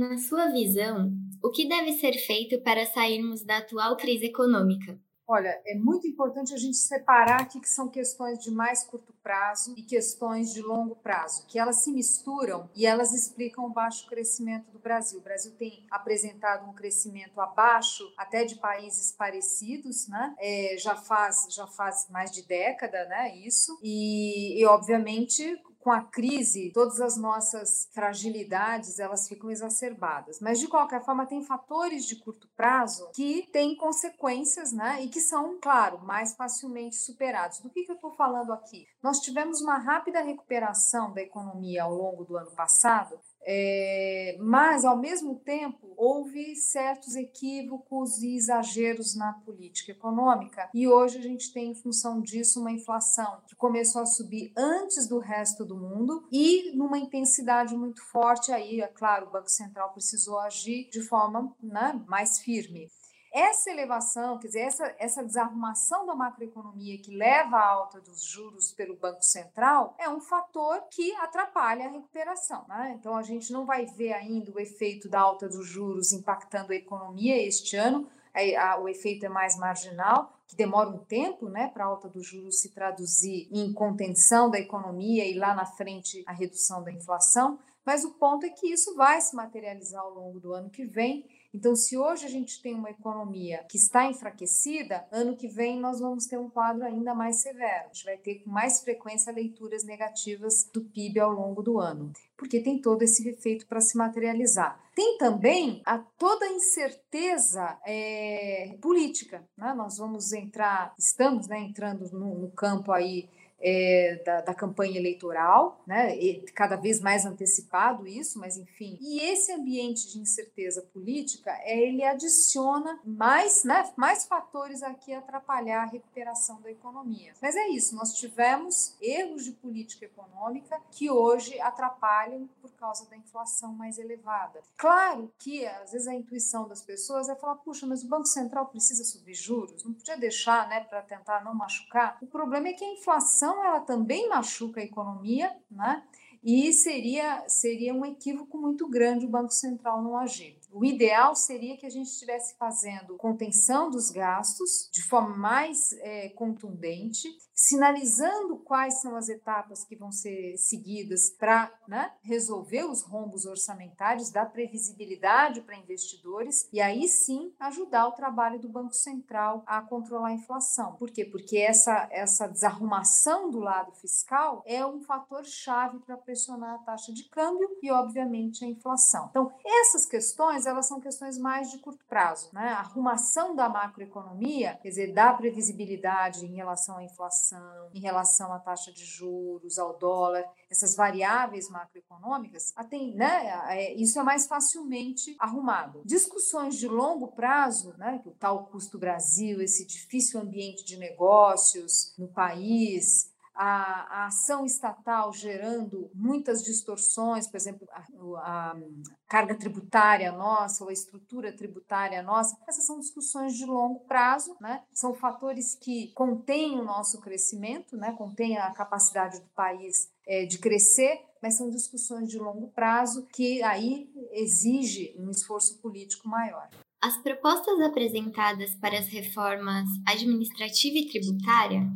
Na sua visão, o que deve ser feito para sairmos da atual crise econômica? Olha, é muito importante a gente separar aqui que são questões de mais curto prazo e questões de longo prazo, que elas se misturam e elas explicam o baixo crescimento do Brasil. O Brasil tem apresentado um crescimento abaixo até de países parecidos, né? É, já faz já faz mais de década, né? Isso e, e obviamente com a crise, todas as nossas fragilidades elas ficam exacerbadas. Mas de qualquer forma, tem fatores de curto prazo que têm consequências, né? E que são, claro, mais facilmente superados. Do que, que eu estou falando aqui? Nós tivemos uma rápida recuperação da economia ao longo do ano passado, é, mas, ao mesmo tempo, houve certos equívocos e exageros na política econômica, e hoje a gente tem, em função disso, uma inflação que começou a subir antes do resto do mundo e numa intensidade muito forte. Aí, é claro, o Banco Central precisou agir de forma né, mais firme. Essa elevação, quer dizer, essa, essa desarrumação da macroeconomia que leva à alta dos juros pelo Banco Central é um fator que atrapalha a recuperação. Né? Então, a gente não vai ver ainda o efeito da alta dos juros impactando a economia este ano, o efeito é mais marginal, que demora um tempo né, para a alta dos juros se traduzir em contenção da economia e lá na frente a redução da inflação, mas o ponto é que isso vai se materializar ao longo do ano que vem então, se hoje a gente tem uma economia que está enfraquecida, ano que vem nós vamos ter um quadro ainda mais severo. A gente vai ter com mais frequência leituras negativas do PIB ao longo do ano, porque tem todo esse efeito para se materializar. Tem também a toda a incerteza é, política. Né? Nós vamos entrar, estamos né, entrando no, no campo aí é, da, da, campanha eleitoral, né? E cada vez mais antecipado isso, mas enfim. E esse ambiente de incerteza política, é, ele adiciona mais, né, mais fatores aqui a atrapalhar a recuperação da economia. Mas é isso, nós tivemos erros de política econômica que hoje atrapalham por causa da inflação mais elevada. Claro que às vezes a intuição das pessoas é falar, puxa, mas o Banco Central precisa subir juros, não podia deixar, né, para tentar não machucar. O problema é que a inflação inflação ela também machuca a economia, né? E seria, seria um equívoco muito grande o Banco Central não agir. O ideal seria que a gente estivesse fazendo contenção dos gastos de forma mais é, contundente, sinalizando quais são as etapas que vão ser seguidas para né, resolver os rombos orçamentários, dar previsibilidade para investidores e aí sim ajudar o trabalho do Banco Central a controlar a inflação. Por quê? Porque essa, essa desarrumação do lado fiscal é um fator chave para pressionar a taxa de câmbio e, obviamente, a inflação. Então, essas questões elas são questões mais de curto prazo. Né? A arrumação da macroeconomia, quer dizer, da previsibilidade em relação à inflação, em relação à taxa de juros, ao dólar, essas variáveis macroeconômicas, tem, né, é, isso é mais facilmente arrumado. Discussões de longo prazo, né, o tal custo Brasil, esse difícil ambiente de negócios no país, a, a, ação estatal gerando muitas distorções, por exemplo, a, a, carga tributária nossa ou a estrutura tributária nossa, essas são discussões de longo prazo, né? São fatores que contêm o nosso crescimento, né? Contêm a capacidade do país é, de crescer, mas são discussões de longo prazo que aí exige um esforço político maior. As propostas apresentadas para as reformas administrativa e tributária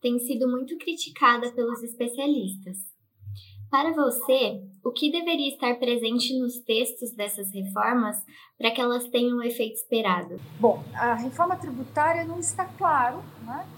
tem sido muito criticada pelos especialistas. Para você, o que deveria estar presente nos textos dessas reformas para que elas tenham o efeito esperado? Bom, a reforma tributária não está claro, né?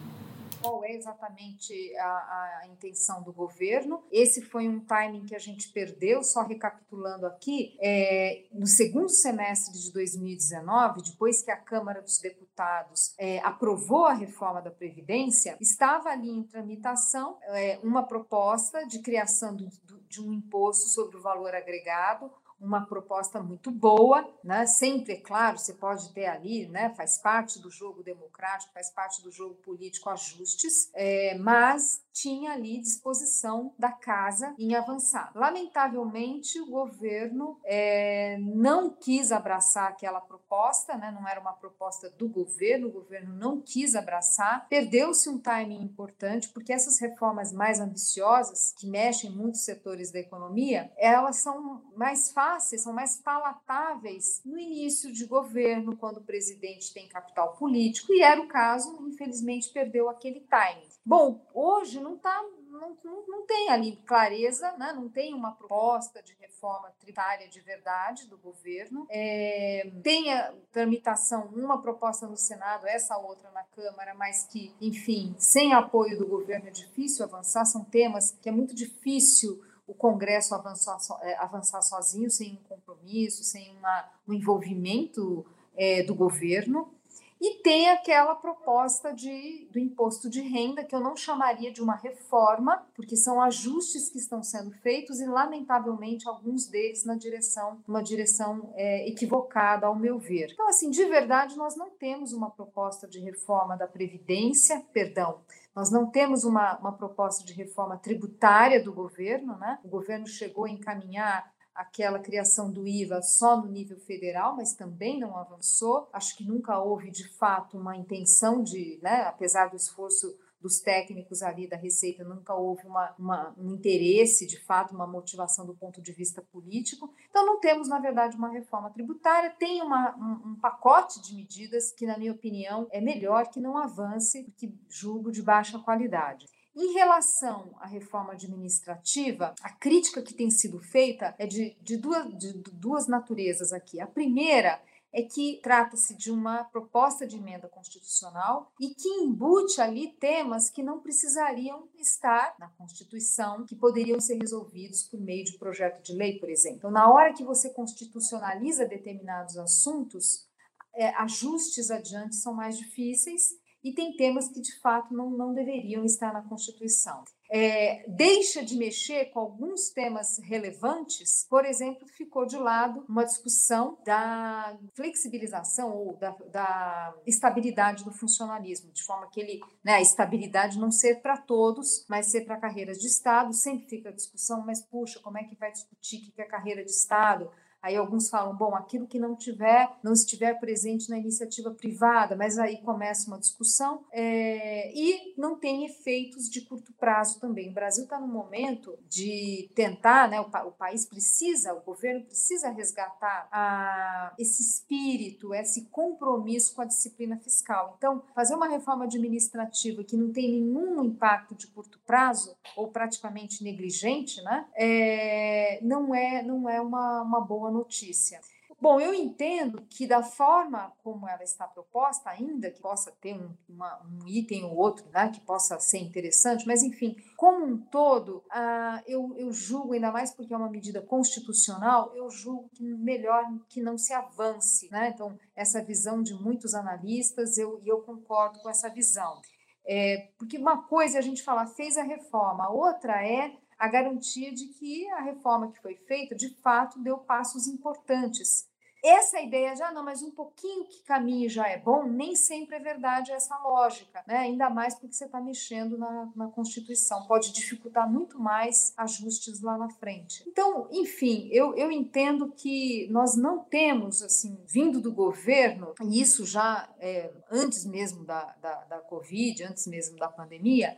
Qual é exatamente a, a, intenção do governo. Esse foi um timing que a gente perdeu, só recapitulando aqui, é, no segundo semestre de 2019, depois que a Câmara dos Deputados é, aprovou a reforma da Previdência, estava ali em tramitação é, uma proposta de criação do, do, de um imposto sobre o valor agregado, uma proposta muito boa, né? Sempre, é claro, você pode ter ali, né? Faz parte do jogo democrático, faz parte do jogo político ajustes, é, mas tinha ali disposição da casa em avançar. Lamentavelmente, o governo é, não quis abraçar aquela proposta, né? Não era uma proposta do governo, o governo não quis abraçar. Perdeu-se um timing importante porque essas reformas mais ambiciosas que mexem em muitos setores da economia, elas são mais fáceis fáceis, são mais palatáveis no início de governo, quando o presidente tem capital político, e era o caso, infelizmente perdeu aquele timing. Bom, hoje não está não, não, não, tem ali clareza, né? não tem uma proposta de reforma tributária de verdade do governo. É, tem a tramitação, uma proposta no Senado, essa outra na Câmara, mas que, enfim, sem apoio do governo é difícil avançar. São temas que é muito difícil o Congresso avançar, é, avançar sozinho, sem um compromisso, sem uma, um envolvimento é, do governo. E tem aquela proposta de, do imposto de renda, que eu não chamaria de uma reforma, porque são ajustes que estão sendo feitos e, lamentavelmente, alguns deles na direção, uma direção é, equivocada, ao meu ver. Então, assim, de verdade, nós não temos uma proposta de reforma da Previdência, perdão, nós não temos uma, uma proposta de reforma tributária do governo, né? O governo chegou a encaminhar aquela criação do IVA só no nível federal, mas também não avançou. Acho que nunca houve, de fato, uma intenção de, né, apesar do esforço dos técnicos ali da Receita, nunca houve uma, uma, um interesse, de fato, uma motivação do ponto de vista político. Então, não temos, na verdade, uma reforma tributária, tem uma, um, um pacote de medidas que, na minha opinião, é melhor que não avance, porque julgo de baixa qualidade. Em relação à reforma administrativa, a crítica que tem sido feita é de, de, duas, de duas naturezas aqui. A primeira é que trata-se de uma proposta de emenda constitucional e que embute ali temas que não precisariam estar na Constituição, que poderiam ser resolvidos por meio de projeto de lei, por exemplo. Então, na hora que você constitucionaliza determinados assuntos, é, ajustes adiante são mais difíceis e tem temas que de fato não, não deveriam estar na Constituição. É, deixa de mexer com alguns temas relevantes, por exemplo, ficou de lado uma discussão da flexibilização ou da, da estabilidade do funcionalismo, de forma que ele, né, a estabilidade não ser para todos, mas ser para carreiras de Estado. Sempre fica a discussão, mas puxa, como é que vai discutir o que é carreira de Estado? Aí alguns falam, bom, aquilo que não tiver, não estiver presente na iniciativa privada, mas aí começa uma discussão é, e não tem efeitos de curto prazo também. O Brasil está no momento de tentar, né, o, o, país precisa, o governo precisa resgatar a, esse espírito, esse compromisso com a disciplina fiscal. Então, fazer uma reforma administrativa que não tem nenhum impacto de curto prazo ou praticamente negligente, né, é, não é não é uma, uma boa notícia. Bom, eu entendo que da forma como ela está proposta, ainda que possa ter um, uma, um item ou outro né, que possa ser interessante, mas enfim, como um todo, uh, eu, eu julgo, ainda mais porque é uma medida constitucional, eu julgo que melhor que não se avance. Né? Então, essa visão de muitos analistas, eu, eu concordo com essa visão. É, porque uma coisa é a gente falar, fez a reforma, outra é a garantia de que a reforma que foi feita, de fato, deu passos importantes. Essa ideia já não, mas um pouquinho que caminhe já é bom, nem sempre é verdade essa lógica, né? ainda mais porque você está mexendo na, na Constituição, pode dificultar muito mais ajustes lá na frente. Então, enfim, eu, eu entendo que nós não temos, assim, vindo do governo, e isso já é, antes mesmo da, da, da Covid, antes mesmo da pandemia,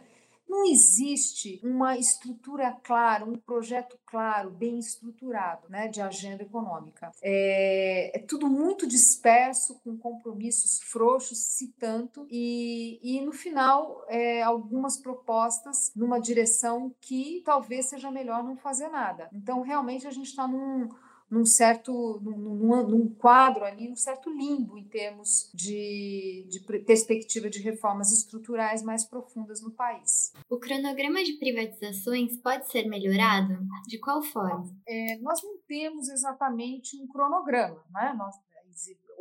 não existe uma estrutura clara, um projeto claro, bem estruturado né, de agenda econômica. É, é tudo muito disperso, com compromissos frouxos, se tanto, e, e no final, é, algumas propostas numa direção que talvez seja melhor não fazer nada. Então, realmente, a gente está num num certo num, num, quadro ali, um certo limbo em termos de, de perspectiva de reformas estruturais mais profundas no país. O cronograma de privatizações pode ser melhorado? De qual forma? É, nós não temos exatamente um cronograma, né? Nós,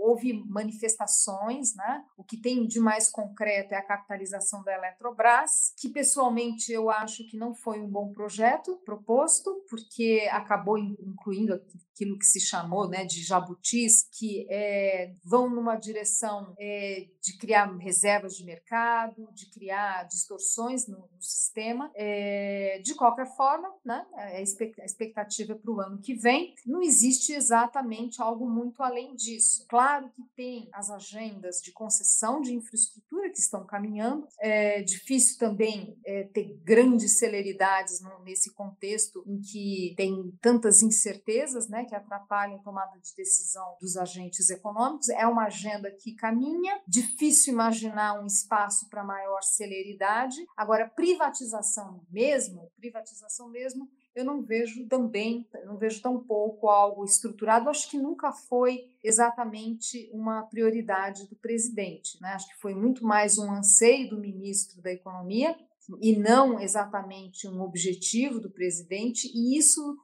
houve manifestações, né? O que tem de mais concreto é a capitalização da Eletrobras, que pessoalmente eu acho que não foi um bom projeto proposto, porque acabou incluindo aquilo que se chamou né, de jabutis, que é, vão numa direção é, de criar reservas de mercado, de criar distorções no, no sistema. É, de qualquer forma, né, a expectativa para o ano que vem, não existe exatamente algo muito além disso. Claro que tem as agendas de concessão de infraestrutura que estão caminhando, é difícil também é, ter grandes celeridades no, nesse contexto em que tem tantas incertezas, né? Que atrapalham a tomada de decisão dos agentes econômicos. É uma agenda que caminha, difícil imaginar um espaço para maior celeridade. Agora, privatização mesmo, privatização mesmo, eu não vejo também, não vejo tão pouco algo estruturado. Acho que nunca foi exatamente uma prioridade do presidente. Né? Acho que foi muito mais um anseio do ministro da Economia e não exatamente um objetivo do presidente, e isso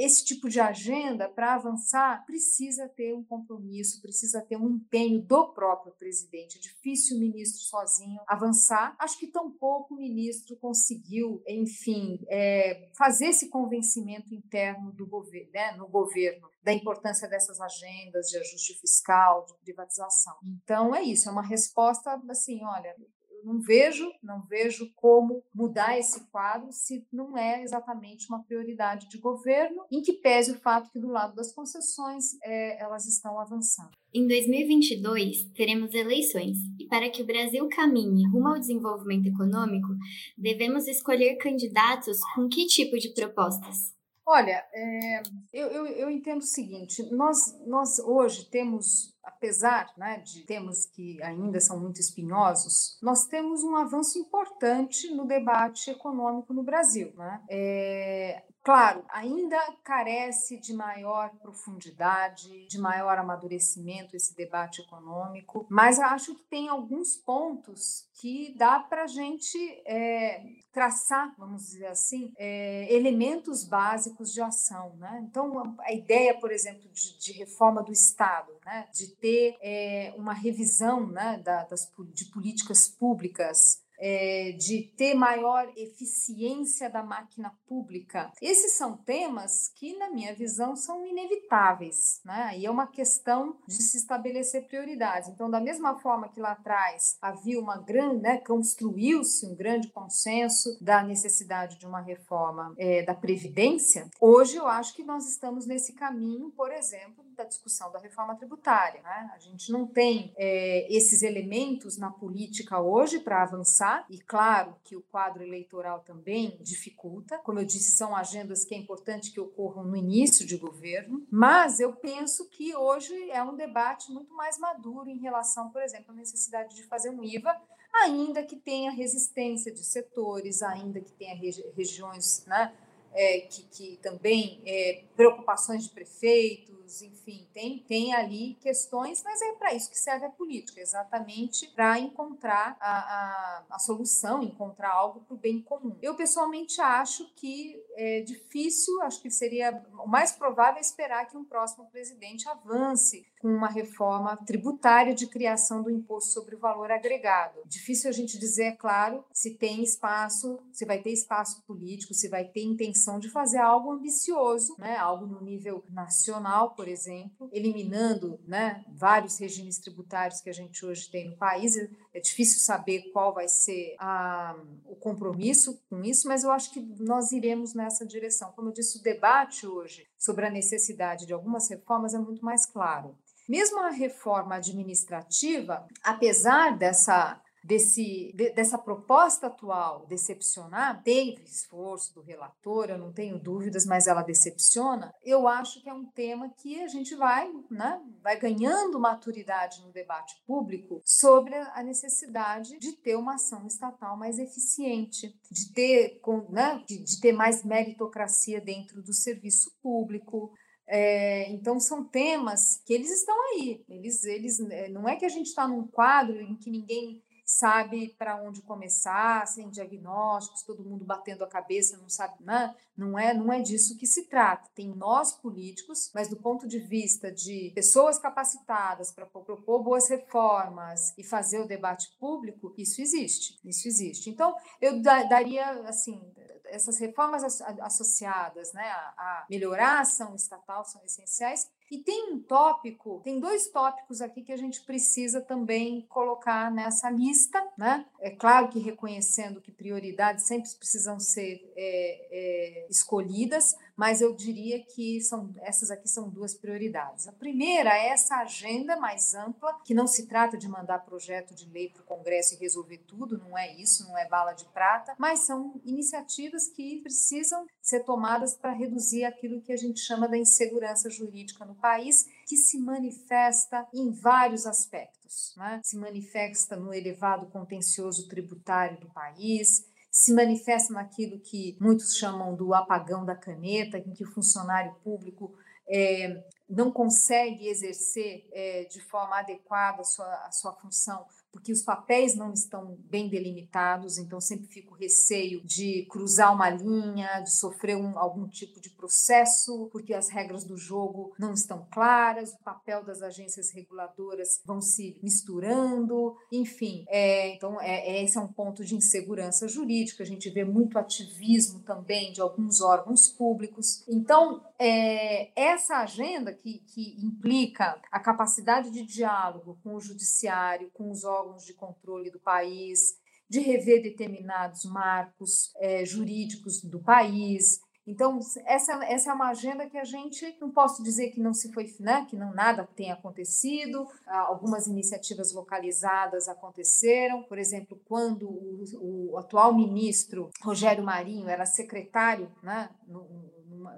esse tipo de agenda, para avançar, precisa ter um compromisso, precisa ter um empenho do próprio presidente. É difícil o ministro sozinho avançar. Acho que tampouco o ministro conseguiu, enfim, é, fazer esse convencimento interno do governo, né, no governo da importância dessas agendas de ajuste fiscal, de privatização. Então é isso, é uma resposta assim, olha, não vejo, não vejo como mudar esse quadro se não é exatamente uma prioridade de governo, em que pese o fato que do lado das concessões é, elas estão avançando. Em 2022, teremos eleições, e para que o Brasil caminhe rumo ao desenvolvimento econômico, devemos escolher candidatos com que tipo de propostas? Olha, é, eu, eu, eu, entendo o seguinte: nós, nós hoje temos, apesar né, de temas que ainda são muito espinhosos, nós temos um avanço importante no debate econômico no Brasil. Né? É, Claro, ainda carece de maior profundidade, de maior amadurecimento esse debate econômico, mas acho que tem alguns pontos que dá para a gente é, traçar, vamos dizer assim, é, elementos básicos de ação. Né? Então, a ideia, por exemplo, de, de reforma do Estado, né? de ter é, uma revisão né, da, das, de políticas públicas é, de ter maior eficiência da máquina pública. Esses são temas que, na minha visão, são inevitáveis, né? E é uma questão de se estabelecer prioridades. Então, da mesma forma que lá atrás havia uma grande, né, construiu-se um grande consenso da necessidade de uma reforma é, da Previdência, hoje eu acho que nós estamos nesse caminho, por exemplo, da discussão da reforma tributária. Né? A gente não tem é, esses elementos na política hoje para avançar e claro que o quadro eleitoral também dificulta. Como eu disse, são agendas que é importante que ocorram no início de governo, mas eu penso que hoje é um debate muito mais maduro em relação, por exemplo, à necessidade de fazer um IVA ainda que tenha resistência de setores, ainda que tenha regi regiões né, é, que, que, também é, preocupações de prefeitos, enfim, tem, tem ali questões, mas é para isso que serve a política, exatamente para encontrar a, a, a, solução, encontrar algo para o bem comum. Eu pessoalmente acho que é difícil, acho que seria o mais provável esperar que um próximo presidente avance com uma reforma tributária de criação do imposto sobre o valor agregado. Difícil a gente dizer, é claro, se tem espaço, se vai ter espaço político, se vai ter intenção de fazer algo ambicioso, né? algo no nível nacional, por exemplo, eliminando né, vários regimes tributários que a gente hoje tem no país. É difícil saber qual vai ser a, o compromisso com isso, mas eu acho que nós iremos nessa direção. Como eu disse, o debate hoje sobre a necessidade de algumas reformas é muito mais claro. Mesmo a reforma administrativa, apesar dessa desse, de, dessa proposta atual decepcionar, teve esforço do relator, eu não tenho dúvidas, mas ela decepciona, eu acho que é um tema que a gente vai, né, vai ganhando maturidade no debate público sobre a necessidade de ter uma ação estatal mais eficiente, de ter, né, de, de ter mais meritocracia dentro do serviço público, é, então são temas que eles estão aí. Eles, eles, é, não é que a gente está num quadro em que ninguém sabe para onde começar, sem diagnósticos, todo mundo batendo a cabeça, não sabe, né? não é, não é disso que se trata. Tem nós políticos, mas do ponto de vista de pessoas capacitadas para propor boas reformas e fazer o debate público, isso existe, isso existe. Então, eu daria assim, essas reformas associadas, né, a melhorar a ação estatal são essenciais E tem um tópico, tem dois tópicos aqui que a gente precisa também colocar nessa lista, né? É claro que reconhecendo que prioridades sempre precisam ser é, é, escolhidas, mas eu diria que são essas aqui são duas prioridades. A primeira é essa agenda mais ampla, que não se trata de mandar projeto de lei para o Congresso e resolver tudo, não é isso, não é bala de prata, mas são iniciativas que precisam ser tomadas para reduzir aquilo que a gente chama da insegurança jurídica no país, que se manifesta em vários aspectos. Né? Se manifesta no elevado contencioso tributário do país, se manifesta naquilo que muitos chamam do apagão da caneta, em que o funcionário público é, não consegue exercer é, de forma adequada a sua, a sua função porque os papéis não estão bem delimitados, então sempre fico receio de cruzar uma linha, de sofrer um, algum tipo de processo, porque as regras do jogo não estão claras, o papel das agências reguladoras vão se misturando, enfim. É, então, é, é, esse é um ponto de insegurança jurídica. A gente vê muito ativismo também de alguns órgãos públicos. Então, é, essa agenda que, que implica a capacidade de diálogo com o judiciário, com os órgãos órgãos de controle do país, de rever determinados marcos é, jurídicos do país. Então, essa, essa é uma agenda que a gente não posso dizer que não se foi, né, que não nada tenha acontecido. Algumas iniciativas localizadas aconteceram. Por exemplo, quando o, o atual ministro Rogério Marinho era secretário né, no,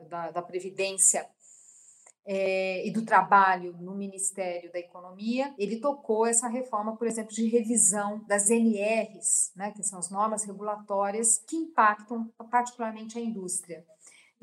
da, da Previdência é, e do Trabalho no Ministério da Economia, ele tocou essa reforma, por exemplo, de revisão das NRs, né, que são as normas regulatórias que impactam particularmente a indústria.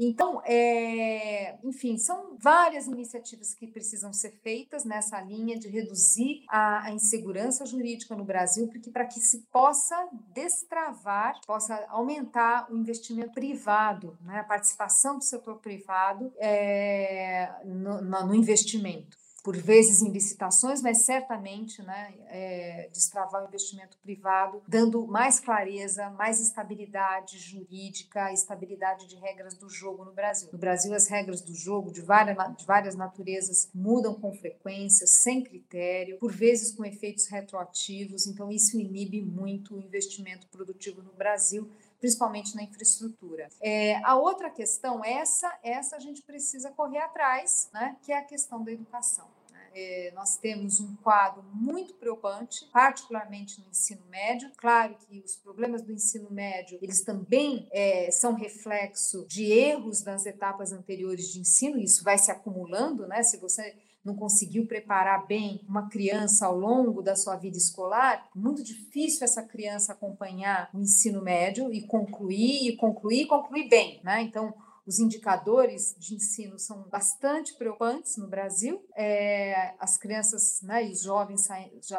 Então, é, enfim, são várias iniciativas que precisam ser feitas nessa linha de reduzir a, a insegurança jurídica no Brasil, porque para que se possa destravar, possa aumentar o investimento privado, né, a participação do setor privado é, no, no investimento por vezes em licitações, mas certamente né, é, destravar o investimento privado, dando mais clareza, mais estabilidade jurídica, estabilidade de regras do jogo no Brasil. No Brasil, as regras do jogo de várias, de várias naturezas mudam com frequência, sem critério, por vezes com efeitos retroativos, então isso inibe muito o investimento produtivo no Brasil principalmente na infraestrutura. É, a outra questão, essa, essa a gente precisa correr atrás, né, que é a questão da educação. Né. É, nós temos um quadro muito preocupante, particularmente no ensino médio. Claro que os problemas do ensino médio eles também é, são reflexo de erros das etapas anteriores de ensino. Isso vai se acumulando, né? Se você não conseguiu preparar bem uma criança ao longo da sua vida escolar, muito difícil essa criança acompanhar o ensino médio e concluir, e concluir, e concluir bem, né? Então, os indicadores de ensino são bastante preocupantes no Brasil. É, as crianças né, e os jovens,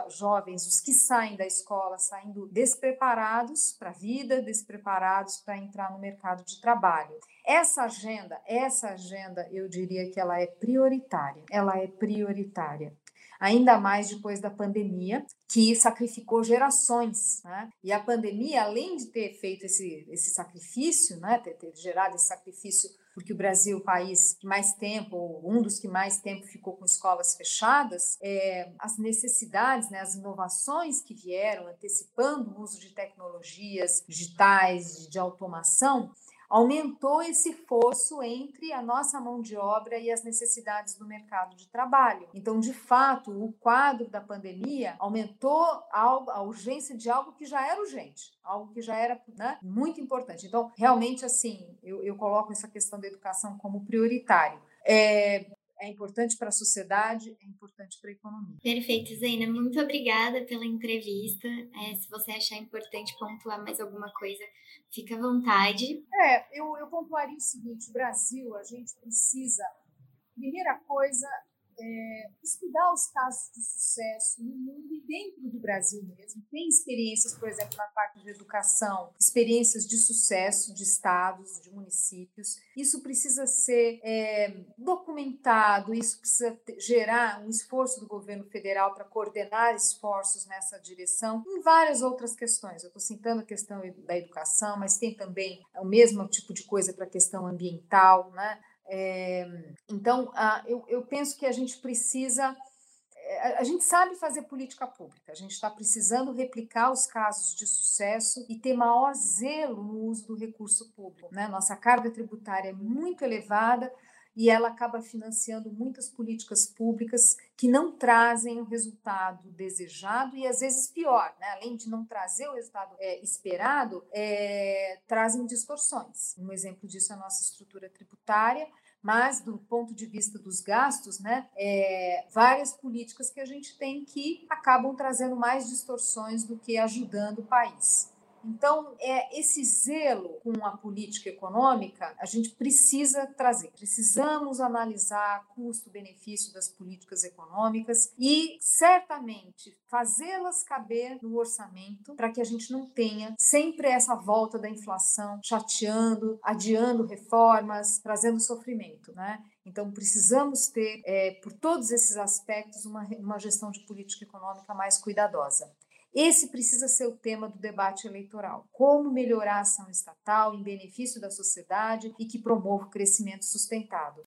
jovens, os que saem da escola, saindo despreparados para a vida, despreparados para entrar no mercado de trabalho. Essa agenda, essa agenda, eu diria que ela é prioritária. Ela é prioritária ainda mais depois da pandemia, que sacrificou gerações. Né? E a pandemia, além de ter feito esse, esse sacrifício, né? ter, ter gerado esse sacrifício porque o Brasil, o país que mais tempo, um dos que mais tempo ficou com escolas fechadas, é, as necessidades, né, as inovações que vieram antecipando o uso de tecnologias digitais, de automação, aumentou esse fosso entre a nossa mão de obra e as necessidades do mercado de trabalho. Então, de fato, o quadro da pandemia aumentou a urgência de algo que já era urgente, algo que já era né, muito importante. Então, realmente, assim, eu, eu coloco essa questão da educação como prioritário. É, é importante para a sociedade, é importante para a economia. Perfeito, Zena. Muito obrigada pela entrevista. É, se você achar importante pontuar mais alguma coisa, fica à vontade. É, eu, eu pontuaria o seguinte: o Brasil, a gente precisa, primeira coisa, é, estudar os casos de sucesso no mundo e dentro do Brasil mesmo. Tem experiências, por exemplo, na parte de educação, experiências de sucesso de estados, de municípios. Isso precisa ser é, documentado, isso precisa gerar um esforço do governo federal para coordenar esforços nessa direção, em várias outras questões. Eu estou citando a questão da educação, mas tem também o mesmo tipo de coisa para a questão ambiental, né? É, então, ah, eu, eu penso que a gente precisa é, a gente sabe fazer política pública, a gente está precisando replicar os casos de sucesso e ter maior zelo no uso do recurso público. Né? Nossa carga tributária é muito elevada e ela acaba financiando muitas políticas públicas que não trazem o resultado desejado e às vezes pior, né? além de não trazer o resultado é, esperado, é, trazem distorções. Um exemplo disso é a nossa estrutura tributária mas do ponto de vista dos gastos, né, é, várias políticas que a gente tem que acabam trazendo mais distorções do que ajudando o país. Então, é esse zelo com a política econômica, a gente precisa trazer. Precisamos analisar custo-benefício das políticas econômicas e, certamente, fazê-las caber no orçamento para que a gente não tenha sempre essa volta da inflação chateando, adiando reformas, trazendo sofrimento, né? Então, precisamos ter, é, por todos esses aspectos, uma, uma gestão de política econômica mais cuidadosa. Esse precisa ser o tema do debate eleitoral. Como melhorar a ação estatal em benefício da sociedade e que promova o crescimento sustentado.